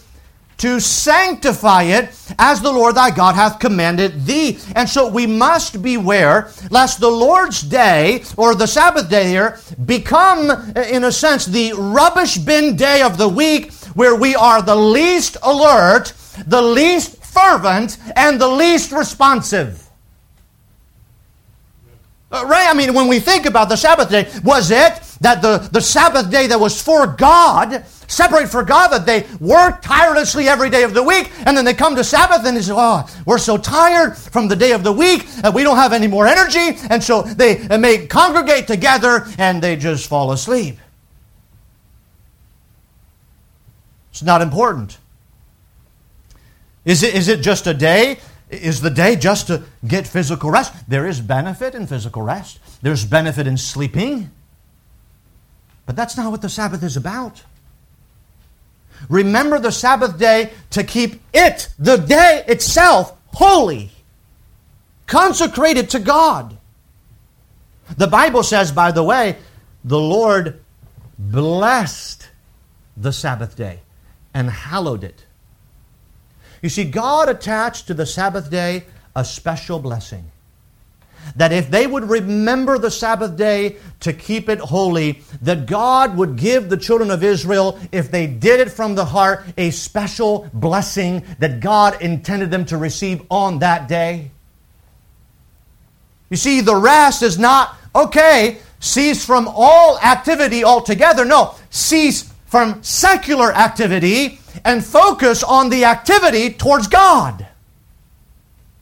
to sanctify it as the Lord thy God hath commanded thee." And so we must beware lest the Lord's day or the Sabbath day here become in a sense the rubbish bin day of the week where we are the least alert, the least fervent and the least responsive. Uh, right? I mean, when we think about the Sabbath day, was it that the, the Sabbath day that was for God, separate for God, that they work tirelessly every day of the week, and then they come to Sabbath and they say, Oh, we're so tired from the day of the week that we don't have any more energy, and so they may congregate together and they just fall asleep. It's not important. Is it, is it just a day is the day just to get physical rest? There is benefit in physical rest, there's benefit in sleeping. But that's not what the Sabbath is about. Remember the Sabbath day to keep it, the day itself, holy, consecrated to God. The Bible says, by the way, the Lord blessed the Sabbath day and hallowed it. You see, God attached to the Sabbath day a special blessing. That if they would remember the Sabbath day to keep it holy, that God would give the children of Israel, if they did it from the heart, a special blessing that God intended them to receive on that day. You see, the rest is not, okay, cease from all activity altogether. No, cease from secular activity and focus on the activity towards God.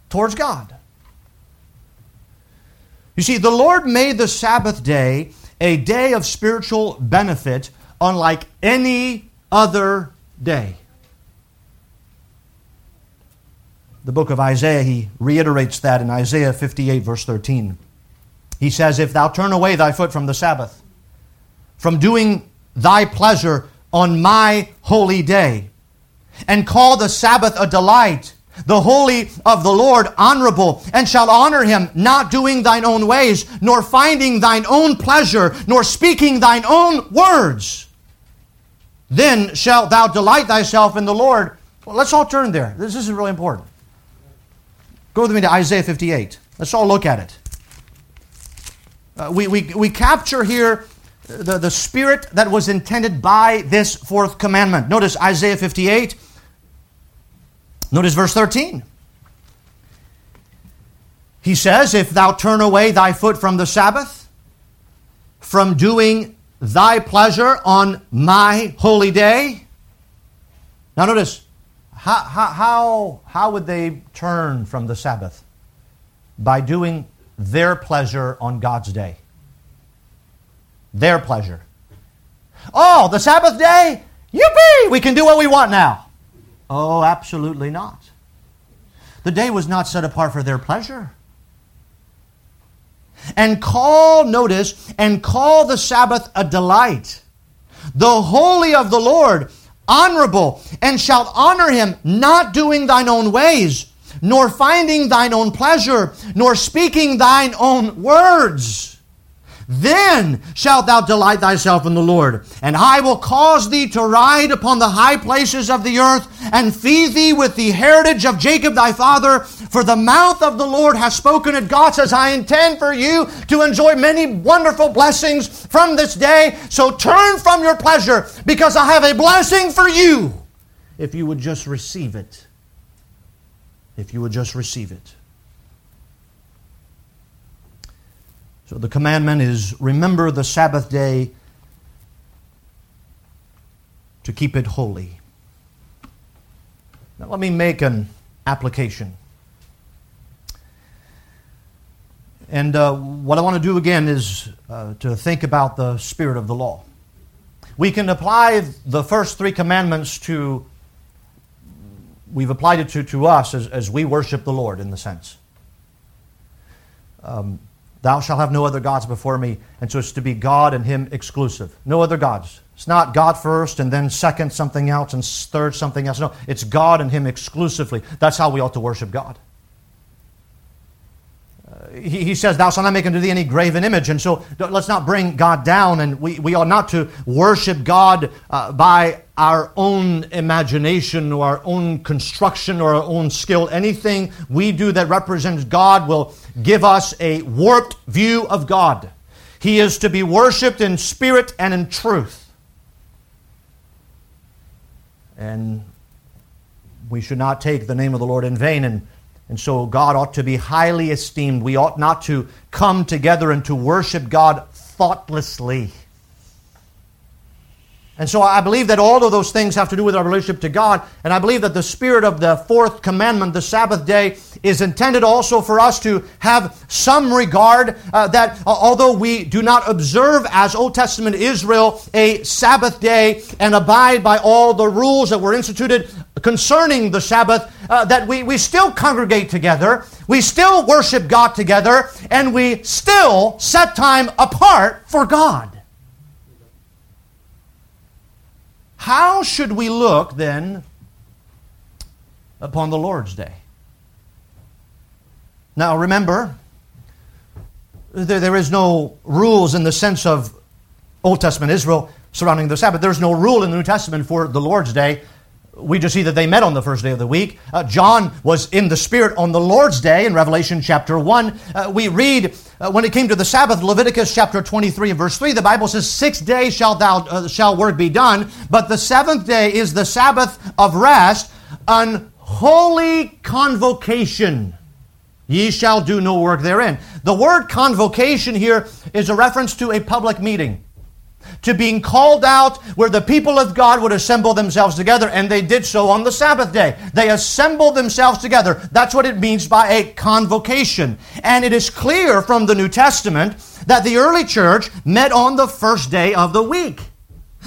Towards God. You see, the Lord made the Sabbath day a day of spiritual benefit unlike any other day. The book of Isaiah, he reiterates that in Isaiah 58, verse 13. He says, If thou turn away thy foot from the Sabbath, from doing thy pleasure on my holy day, and call the Sabbath a delight, the holy of the Lord honorable, and shall honor him, not doing thine own ways, nor finding thine own pleasure, nor speaking thine own words. Then shalt thou delight thyself in the Lord. Well, let's all turn there. This is really important. Go with me to Isaiah 58. Let's all look at it. Uh, we, we, we capture here the, the spirit that was intended by this fourth commandment. Notice Isaiah 58. Notice verse 13. He says, If thou turn away thy foot from the Sabbath, from doing thy pleasure on my holy day. Now, notice, how, how, how would they turn from the Sabbath? By doing their pleasure on God's day their pleasure. Oh, the Sabbath day? Yippee! We can do what we want now. Oh, absolutely not. The day was not set apart for their pleasure. And call, notice, and call the Sabbath a delight. The holy of the Lord, honorable, and shalt honor him, not doing thine own ways, nor finding thine own pleasure, nor speaking thine own words then shalt thou delight thyself in the Lord. And I will cause thee to ride upon the high places of the earth, and feed thee with the heritage of Jacob thy father. For the mouth of the Lord has spoken it. God says, I intend for you to enjoy many wonderful blessings from this day. So turn from your pleasure, because I have a blessing for you. If you would just receive it. If you would just receive it. So the commandment is remember the Sabbath day to keep it holy. Now let me make an application. And uh, what I want to do again is uh, to think about the spirit of the law. We can apply the first three commandments to, we've applied it to, to us as, as we worship the Lord in the sense. Um, Thou shalt have no other gods before me. And so it's to be God and Him exclusive. No other gods. It's not God first and then second something else and third something else. No, it's God and Him exclusively. That's how we ought to worship God. He, he says, Thou shalt not make unto thee any graven image. And so let's not bring God down, and we, we ought not to worship God uh, by our own imagination or our own construction or our own skill. Anything we do that represents God will give us a warped view of God. He is to be worshiped in spirit and in truth. And we should not take the name of the Lord in vain. And, and so God ought to be highly esteemed. We ought not to come together and to worship God thoughtlessly. And so I believe that all of those things have to do with our relationship to God. And I believe that the spirit of the fourth commandment, the Sabbath day, is intended also for us to have some regard uh, that uh, although we do not observe as Old Testament Israel a Sabbath day and abide by all the rules that were instituted concerning the Sabbath, uh, that we, we still congregate together, we still worship God together, and we still set time apart for God. How should we look then upon the Lord's day? Now remember, there, there is no rules in the sense of Old Testament Israel surrounding the Sabbath. There's no rule in the New Testament for the Lord's day. We just see that they met on the first day of the week. Uh, John was in the Spirit on the Lord's day in Revelation chapter 1. Uh, we read uh, when it came to the Sabbath, Leviticus chapter 23 and verse 3, the Bible says, Six days shall, thou, uh, shall work be done, but the seventh day is the Sabbath of rest, an holy convocation. Ye shall do no work therein. The word convocation here is a reference to a public meeting to being called out where the people of God would assemble themselves together, and they did so on the Sabbath day. They assembled themselves together. That's what it means by a convocation. And it is clear from the New Testament that the early church met on the first day of the week.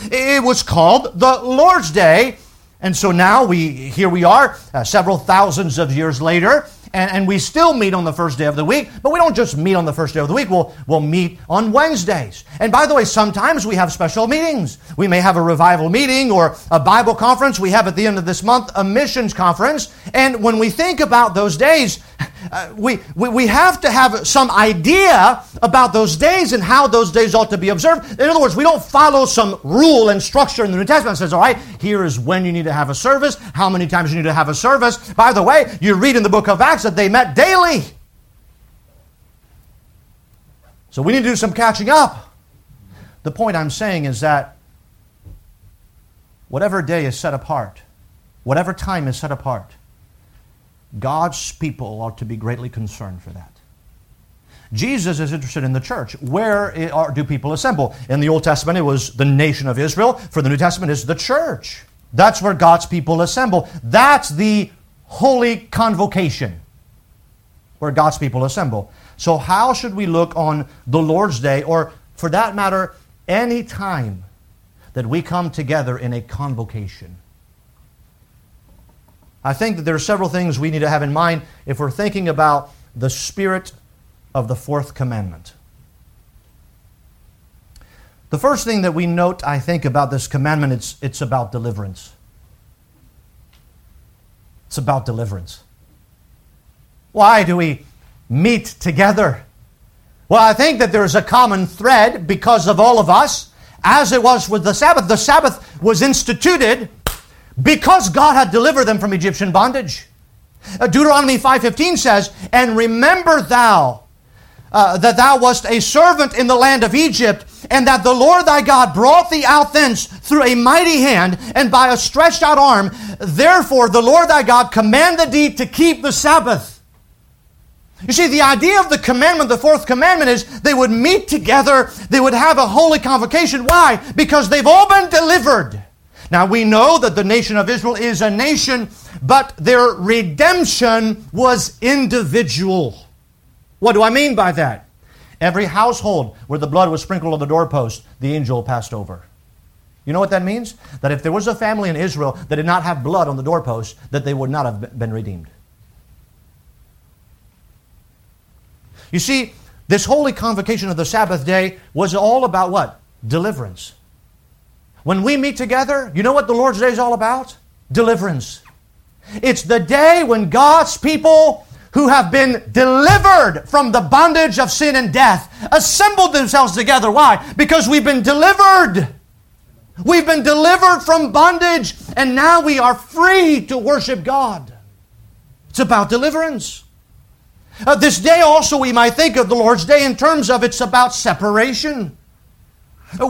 It was called the Lord's Day. And so now we here we are, uh, several thousands of years later, and, and we still meet on the first day of the week, but we don't just meet on the first day of the week. We'll, we'll meet on Wednesdays. And by the way, sometimes we have special meetings. We may have a revival meeting or a Bible conference. We have at the end of this month a missions conference. And when we think about those days, uh, we, we, we have to have some idea about those days and how those days ought to be observed. In other words, we don't follow some rule and structure in the New Testament that says, all right, here is when you need to have a service, how many times you need to have a service. By the way, you read in the book of Acts that they met daily. So we need to do some catching up. The point I'm saying is that whatever day is set apart, whatever time is set apart, God's people ought to be greatly concerned for that. Jesus is interested in the church. Where do people assemble? In the Old Testament, it was the nation of Israel. For the New Testament, it's the church. That's where God's people assemble. That's the holy convocation where God's people assemble. So, how should we look on the Lord's Day, or for that matter, any time that we come together in a convocation? I think that there are several things we need to have in mind if we're thinking about the spirit of the fourth commandment. The first thing that we note, I think, about this commandment, it's, it's about deliverance. It's about deliverance. Why do we meet together? Well, I think that there's a common thread because of all of us, as it was with the Sabbath. The Sabbath was instituted because God had delivered them from Egyptian bondage. Uh, Deuteronomy 5:15 says, "And remember thou uh, that thou wast a servant in the land of Egypt, and that the Lord thy God brought thee out thence through a mighty hand and by a stretched out arm. Therefore the Lord thy God commanded thee to keep the Sabbath." You see, the idea of the commandment, the fourth commandment, is they would meet together, they would have a holy convocation. Why? Because they've all been delivered. Now we know that the nation of Israel is a nation, but their redemption was individual. What do I mean by that? Every household where the blood was sprinkled on the doorpost, the angel passed over. You know what that means? That if there was a family in Israel that did not have blood on the doorpost, that they would not have been redeemed. You see, this holy convocation of the Sabbath day was all about what? Deliverance. When we meet together, you know what the Lord's Day is all about? Deliverance. It's the day when God's people who have been delivered from the bondage of sin and death assembled themselves together. Why? Because we've been delivered. We've been delivered from bondage, and now we are free to worship God. It's about deliverance. Uh, this day also, we might think of the Lord's Day in terms of it's about separation.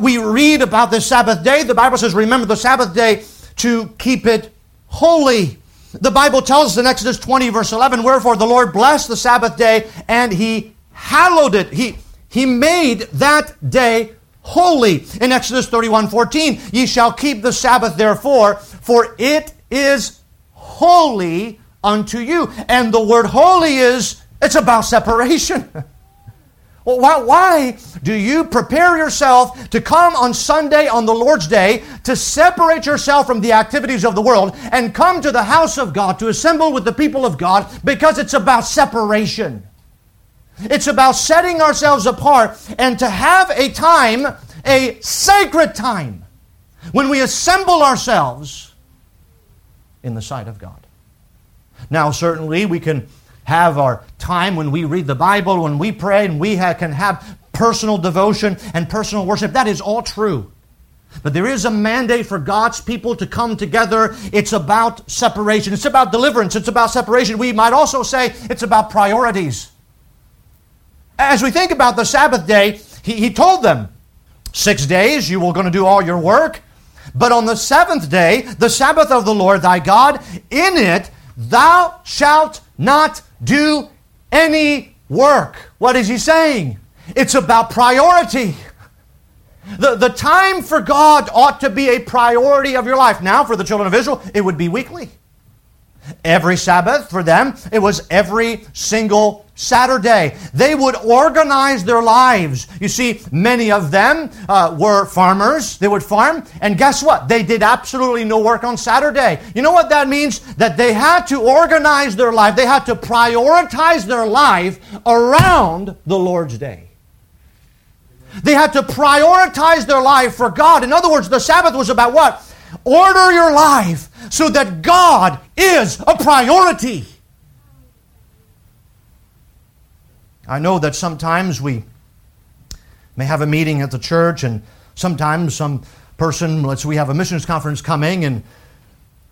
We read about the Sabbath day. The Bible says, remember the Sabbath day to keep it holy. The Bible tells us in Exodus 20, verse 11, Wherefore the Lord blessed the Sabbath day and he hallowed it. He, he made that day holy. In Exodus 31, 14, Ye shall keep the Sabbath therefore, for it is holy unto you. And the word holy is, it's about separation. Well, why, why do you prepare yourself to come on Sunday on the Lord's Day to separate yourself from the activities of the world and come to the house of God to assemble with the people of God? Because it's about separation. It's about setting ourselves apart and to have a time, a sacred time, when we assemble ourselves in the sight of God. Now, certainly, we can have our time when we read the Bible, when we pray, and we can have personal devotion and personal worship. That is all true. But there is a mandate for God's people to come together. It's about separation. It's about deliverance. It's about separation. We might also say it's about priorities. As we think about the Sabbath day, he, he told them, Six days you were going to do all your work. But on the seventh day, the Sabbath of the Lord thy God, in it thou shalt not do any work. What is he saying? It's about priority. The, the time for God ought to be a priority of your life. Now, for the children of Israel, it would be weekly. Every Sabbath for them, it was every single Saturday. They would organize their lives. You see, many of them uh, were farmers. They would farm. And guess what? They did absolutely no work on Saturday. You know what that means? That they had to organize their life, they had to prioritize their life around the Lord's day. They had to prioritize their life for God. In other words, the Sabbath was about what? Order your life so that God is a priority. I know that sometimes we may have a meeting at the church, and sometimes some person, let's say we have a missions conference coming, and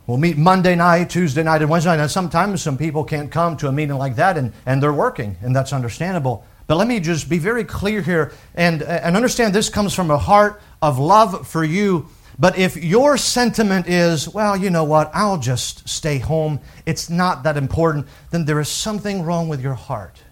we'll meet Monday night, Tuesday night, and Wednesday night. And sometimes some people can't come to a meeting like that, and, and they're working, and that's understandable. But let me just be very clear here and, and understand this comes from a heart of love for you. But if your sentiment is, well, you know what, I'll just stay home, it's not that important, then there is something wrong with your heart.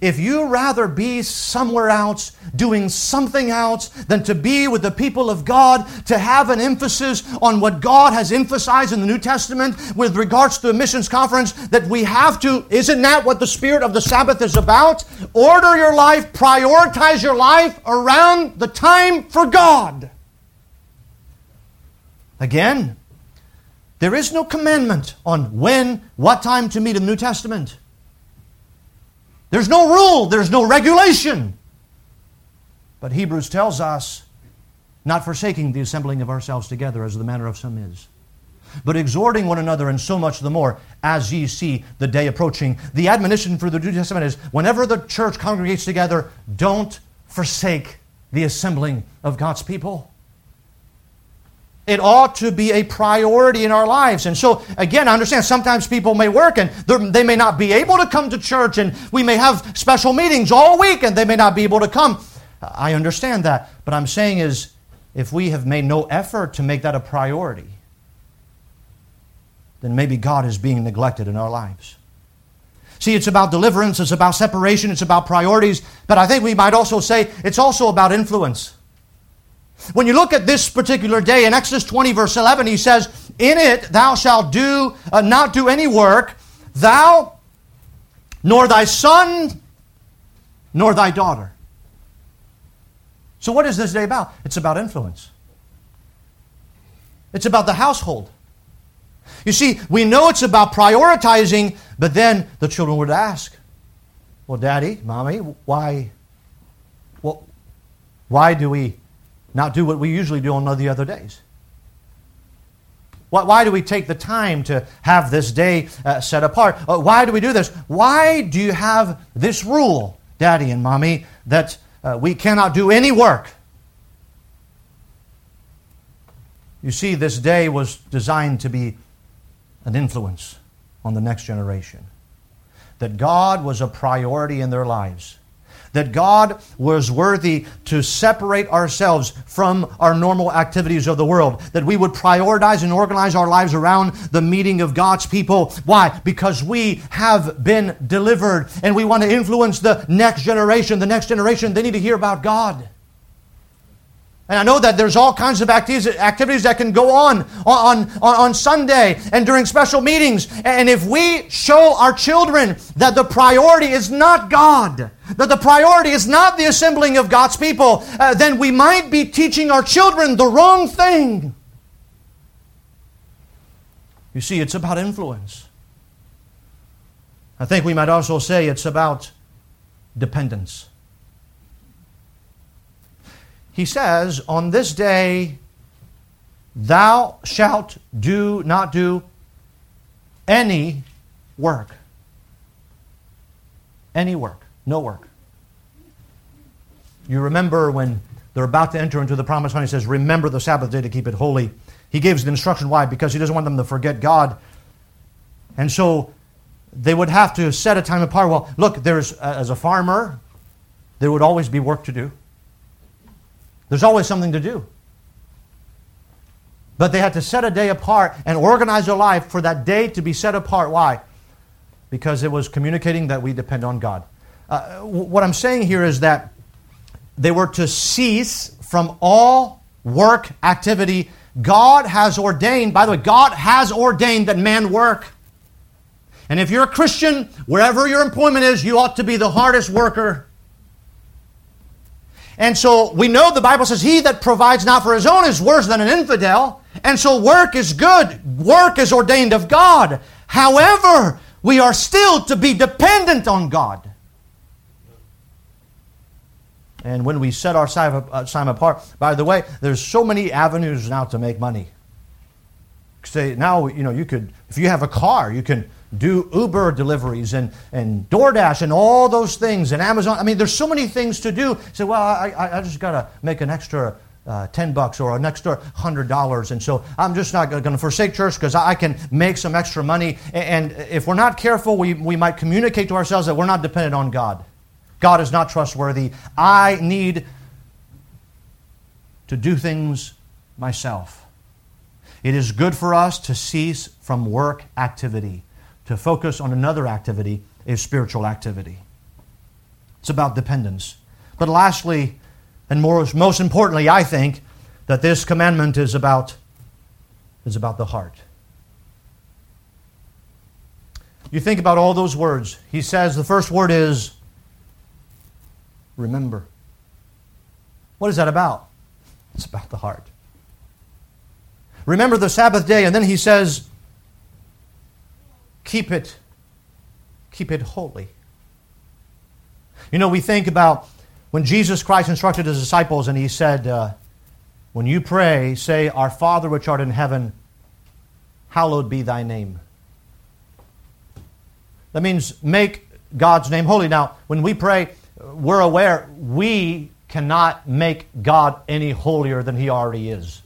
If you rather be somewhere else, doing something else, than to be with the people of God, to have an emphasis on what God has emphasized in the New Testament with regards to the missions conference, that we have to, isn't that what the spirit of the Sabbath is about? Order your life, prioritize your life around the time for God. Again, there is no commandment on when, what time to meet in the New Testament. There's no rule, there's no regulation. But Hebrews tells us not forsaking the assembling of ourselves together as the manner of some is, but exhorting one another, and so much the more as ye see the day approaching. The admonition for the New Testament is whenever the church congregates together, don't forsake the assembling of God's people. It ought to be a priority in our lives. And so, again, I understand sometimes people may work and they may not be able to come to church, and we may have special meetings all week and they may not be able to come. I understand that. But I'm saying is, if we have made no effort to make that a priority, then maybe God is being neglected in our lives. See, it's about deliverance, it's about separation, it's about priorities, but I think we might also say it's also about influence. When you look at this particular day in Exodus 20, verse 11, he says, In it thou shalt do uh, not do any work, thou, nor thy son, nor thy daughter. So, what is this day about? It's about influence, it's about the household. You see, we know it's about prioritizing, but then the children would ask, Well, Daddy, Mommy, why, well, why do we not do what we usually do on the other days? Why, do we take the time to have this day uh, set apart? Uh, why do we do this? Why do you have this rule, Daddy and Mommy, that uh, we cannot do any work? You see, this day was designed to be an influence on the next generation. That God was a priority in their lives that God was worthy to separate ourselves from our normal activities of the world, that we would prioritize and organize our lives around the meeting of God's people. Why? Because we have been delivered and we want to influence the next generation. The next generation, they need to hear about God. And I know that there's all kinds of activities that can go on on, on on Sunday and during special meetings. And if we show our children that the priority is not God, that the priority is not the assembling of God's people, uh, then we might be teaching our children the wrong thing. You see, it's about influence. I think we might also say it's about dependence. He says, On this day thou shalt do not do any work. Any work. No work. You remember when they're about to enter into the promised land, he says, Remember the Sabbath day to keep it holy. He gives the instruction. Why? Because he doesn't want them to forget God. And so they would have to set a time apart. Well, look, there's, uh, as a farmer, there would always be work to do. There's always something to do. But they had to set a day apart and organize their life for that day to be set apart. Why? Because it was communicating that we depend on God. Uh, what I'm saying here is that they were to cease from all work activity. God has ordained, by the way, God has ordained that man work. And if you're a Christian, wherever your employment is, you ought to be the hardest worker. And so we know the Bible says, He that provides not for his own is worse than an infidel. And so work is good. Work is ordained of God. However, we are still to be dependent on God. And when we set our time uh, apart, by the way, there's so many avenues now to make money. Say now, you know, you could, if you have a car, you can do Uber deliveries and, and DoorDash and all those things and Amazon. I mean, there's so many things to do. Say, well, I, I, I just got to make an extra uh, 10 bucks or an extra $100. And so I'm just not going to forsake church because I can make some extra money. And if we're not careful, we, we might communicate to ourselves that we're not dependent on God. God is not trustworthy. I need to do things myself. It is good for us to cease from work activity, to focus on another activity, a spiritual activity. It's about dependence. But lastly, and most, most importantly, I think that this commandment is about, is about the heart. You think about all those words. He says the first word is remember. What is that about? It's about the heart. Remember the Sabbath day, and then he says, keep it, keep it holy. You know, we think about when Jesus Christ instructed his disciples and he said, uh, When you pray, say, Our Father which art in heaven, hallowed be thy name. That means make God's name holy. Now, when we pray, we're aware we cannot make God any holier than he already is.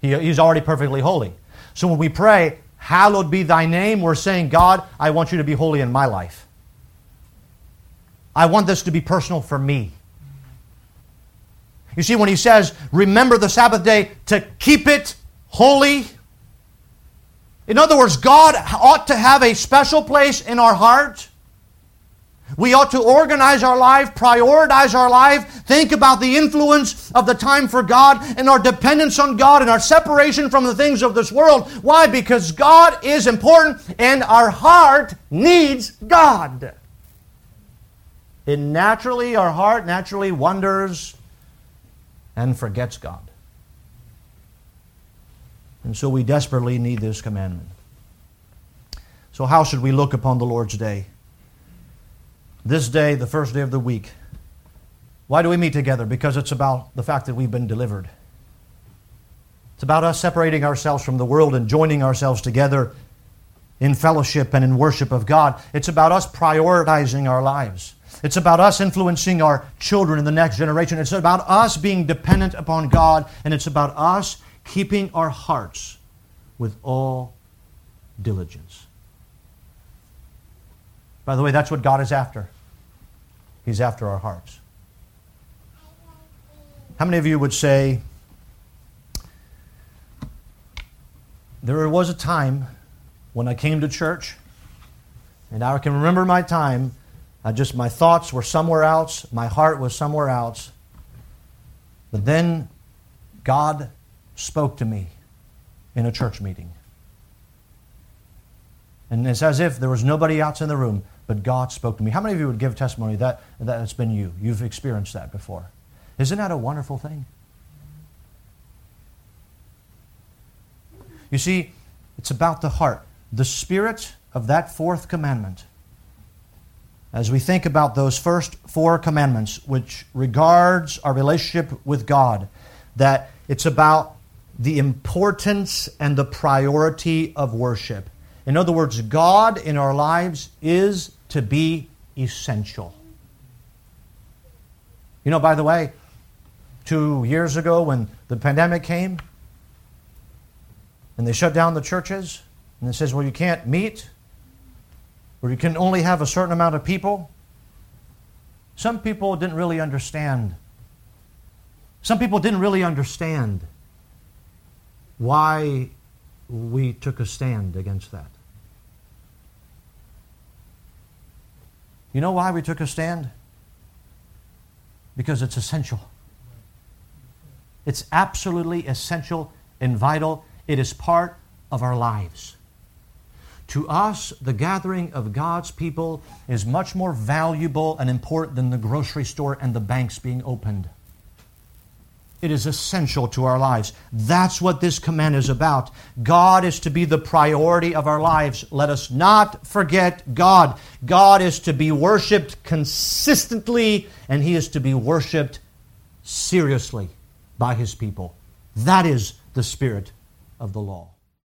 He, he's already perfectly holy. So when we pray, Hallowed be thy name, we're saying, God, I want you to be holy in my life. I want this to be personal for me. You see, when he says, remember the Sabbath day to keep it holy, in other words, God ought to have a special place in our heart. We ought to organize our life, prioritize our life, think about the influence of the time for God and our dependence on God and our separation from the things of this world. Why? Because God is important and our heart needs God. And naturally, our heart naturally wonders and forgets God. And so we desperately need this commandment. So, how should we look upon the Lord's day? This day, the first day of the week. Why do we meet together? Because it's about the fact that we've been delivered. It's about us separating ourselves from the world and joining ourselves together in fellowship and in worship of God. It's about us prioritizing our lives. It's about us influencing our children in the next generation. It's about us being dependent upon God, and it's about us keeping our hearts with all diligence. By the way, that's what God is after. He's after our hearts. How many of you would say, there was a time when I came to church, and I can remember my time I just, my thoughts were somewhere else, my heart was somewhere else. But then God spoke to me in a church meeting. And it's as if there was nobody else in the room, but God spoke to me. How many of you would give testimony that, that it's been you? You've experienced that before. Isn't that a wonderful thing? You see, it's about the heart. The spirit of that fourth commandment as we think about those first four commandments, which regards our relationship with God, that it's about the importance and the priority of worship. In other words, God in our lives is to be essential. You know, by the way, two years ago when the pandemic came and they shut down the churches and it says, well, you can't meet, or you can only have a certain amount of people, some people didn't really understand. Some people didn't really understand why we took a stand against that. You know why we took a stand? Because it's essential. It's absolutely essential and vital. It is part of our lives To us, the gathering of God's people is much more valuable and important than the grocery store and the banks being opened. It is essential to our lives. That's what this command is about. God is to be the priority of our lives. Let us not forget God. God is to be worshiped consistently, and He is to be worshiped seriously by His people. That is the spirit of the law.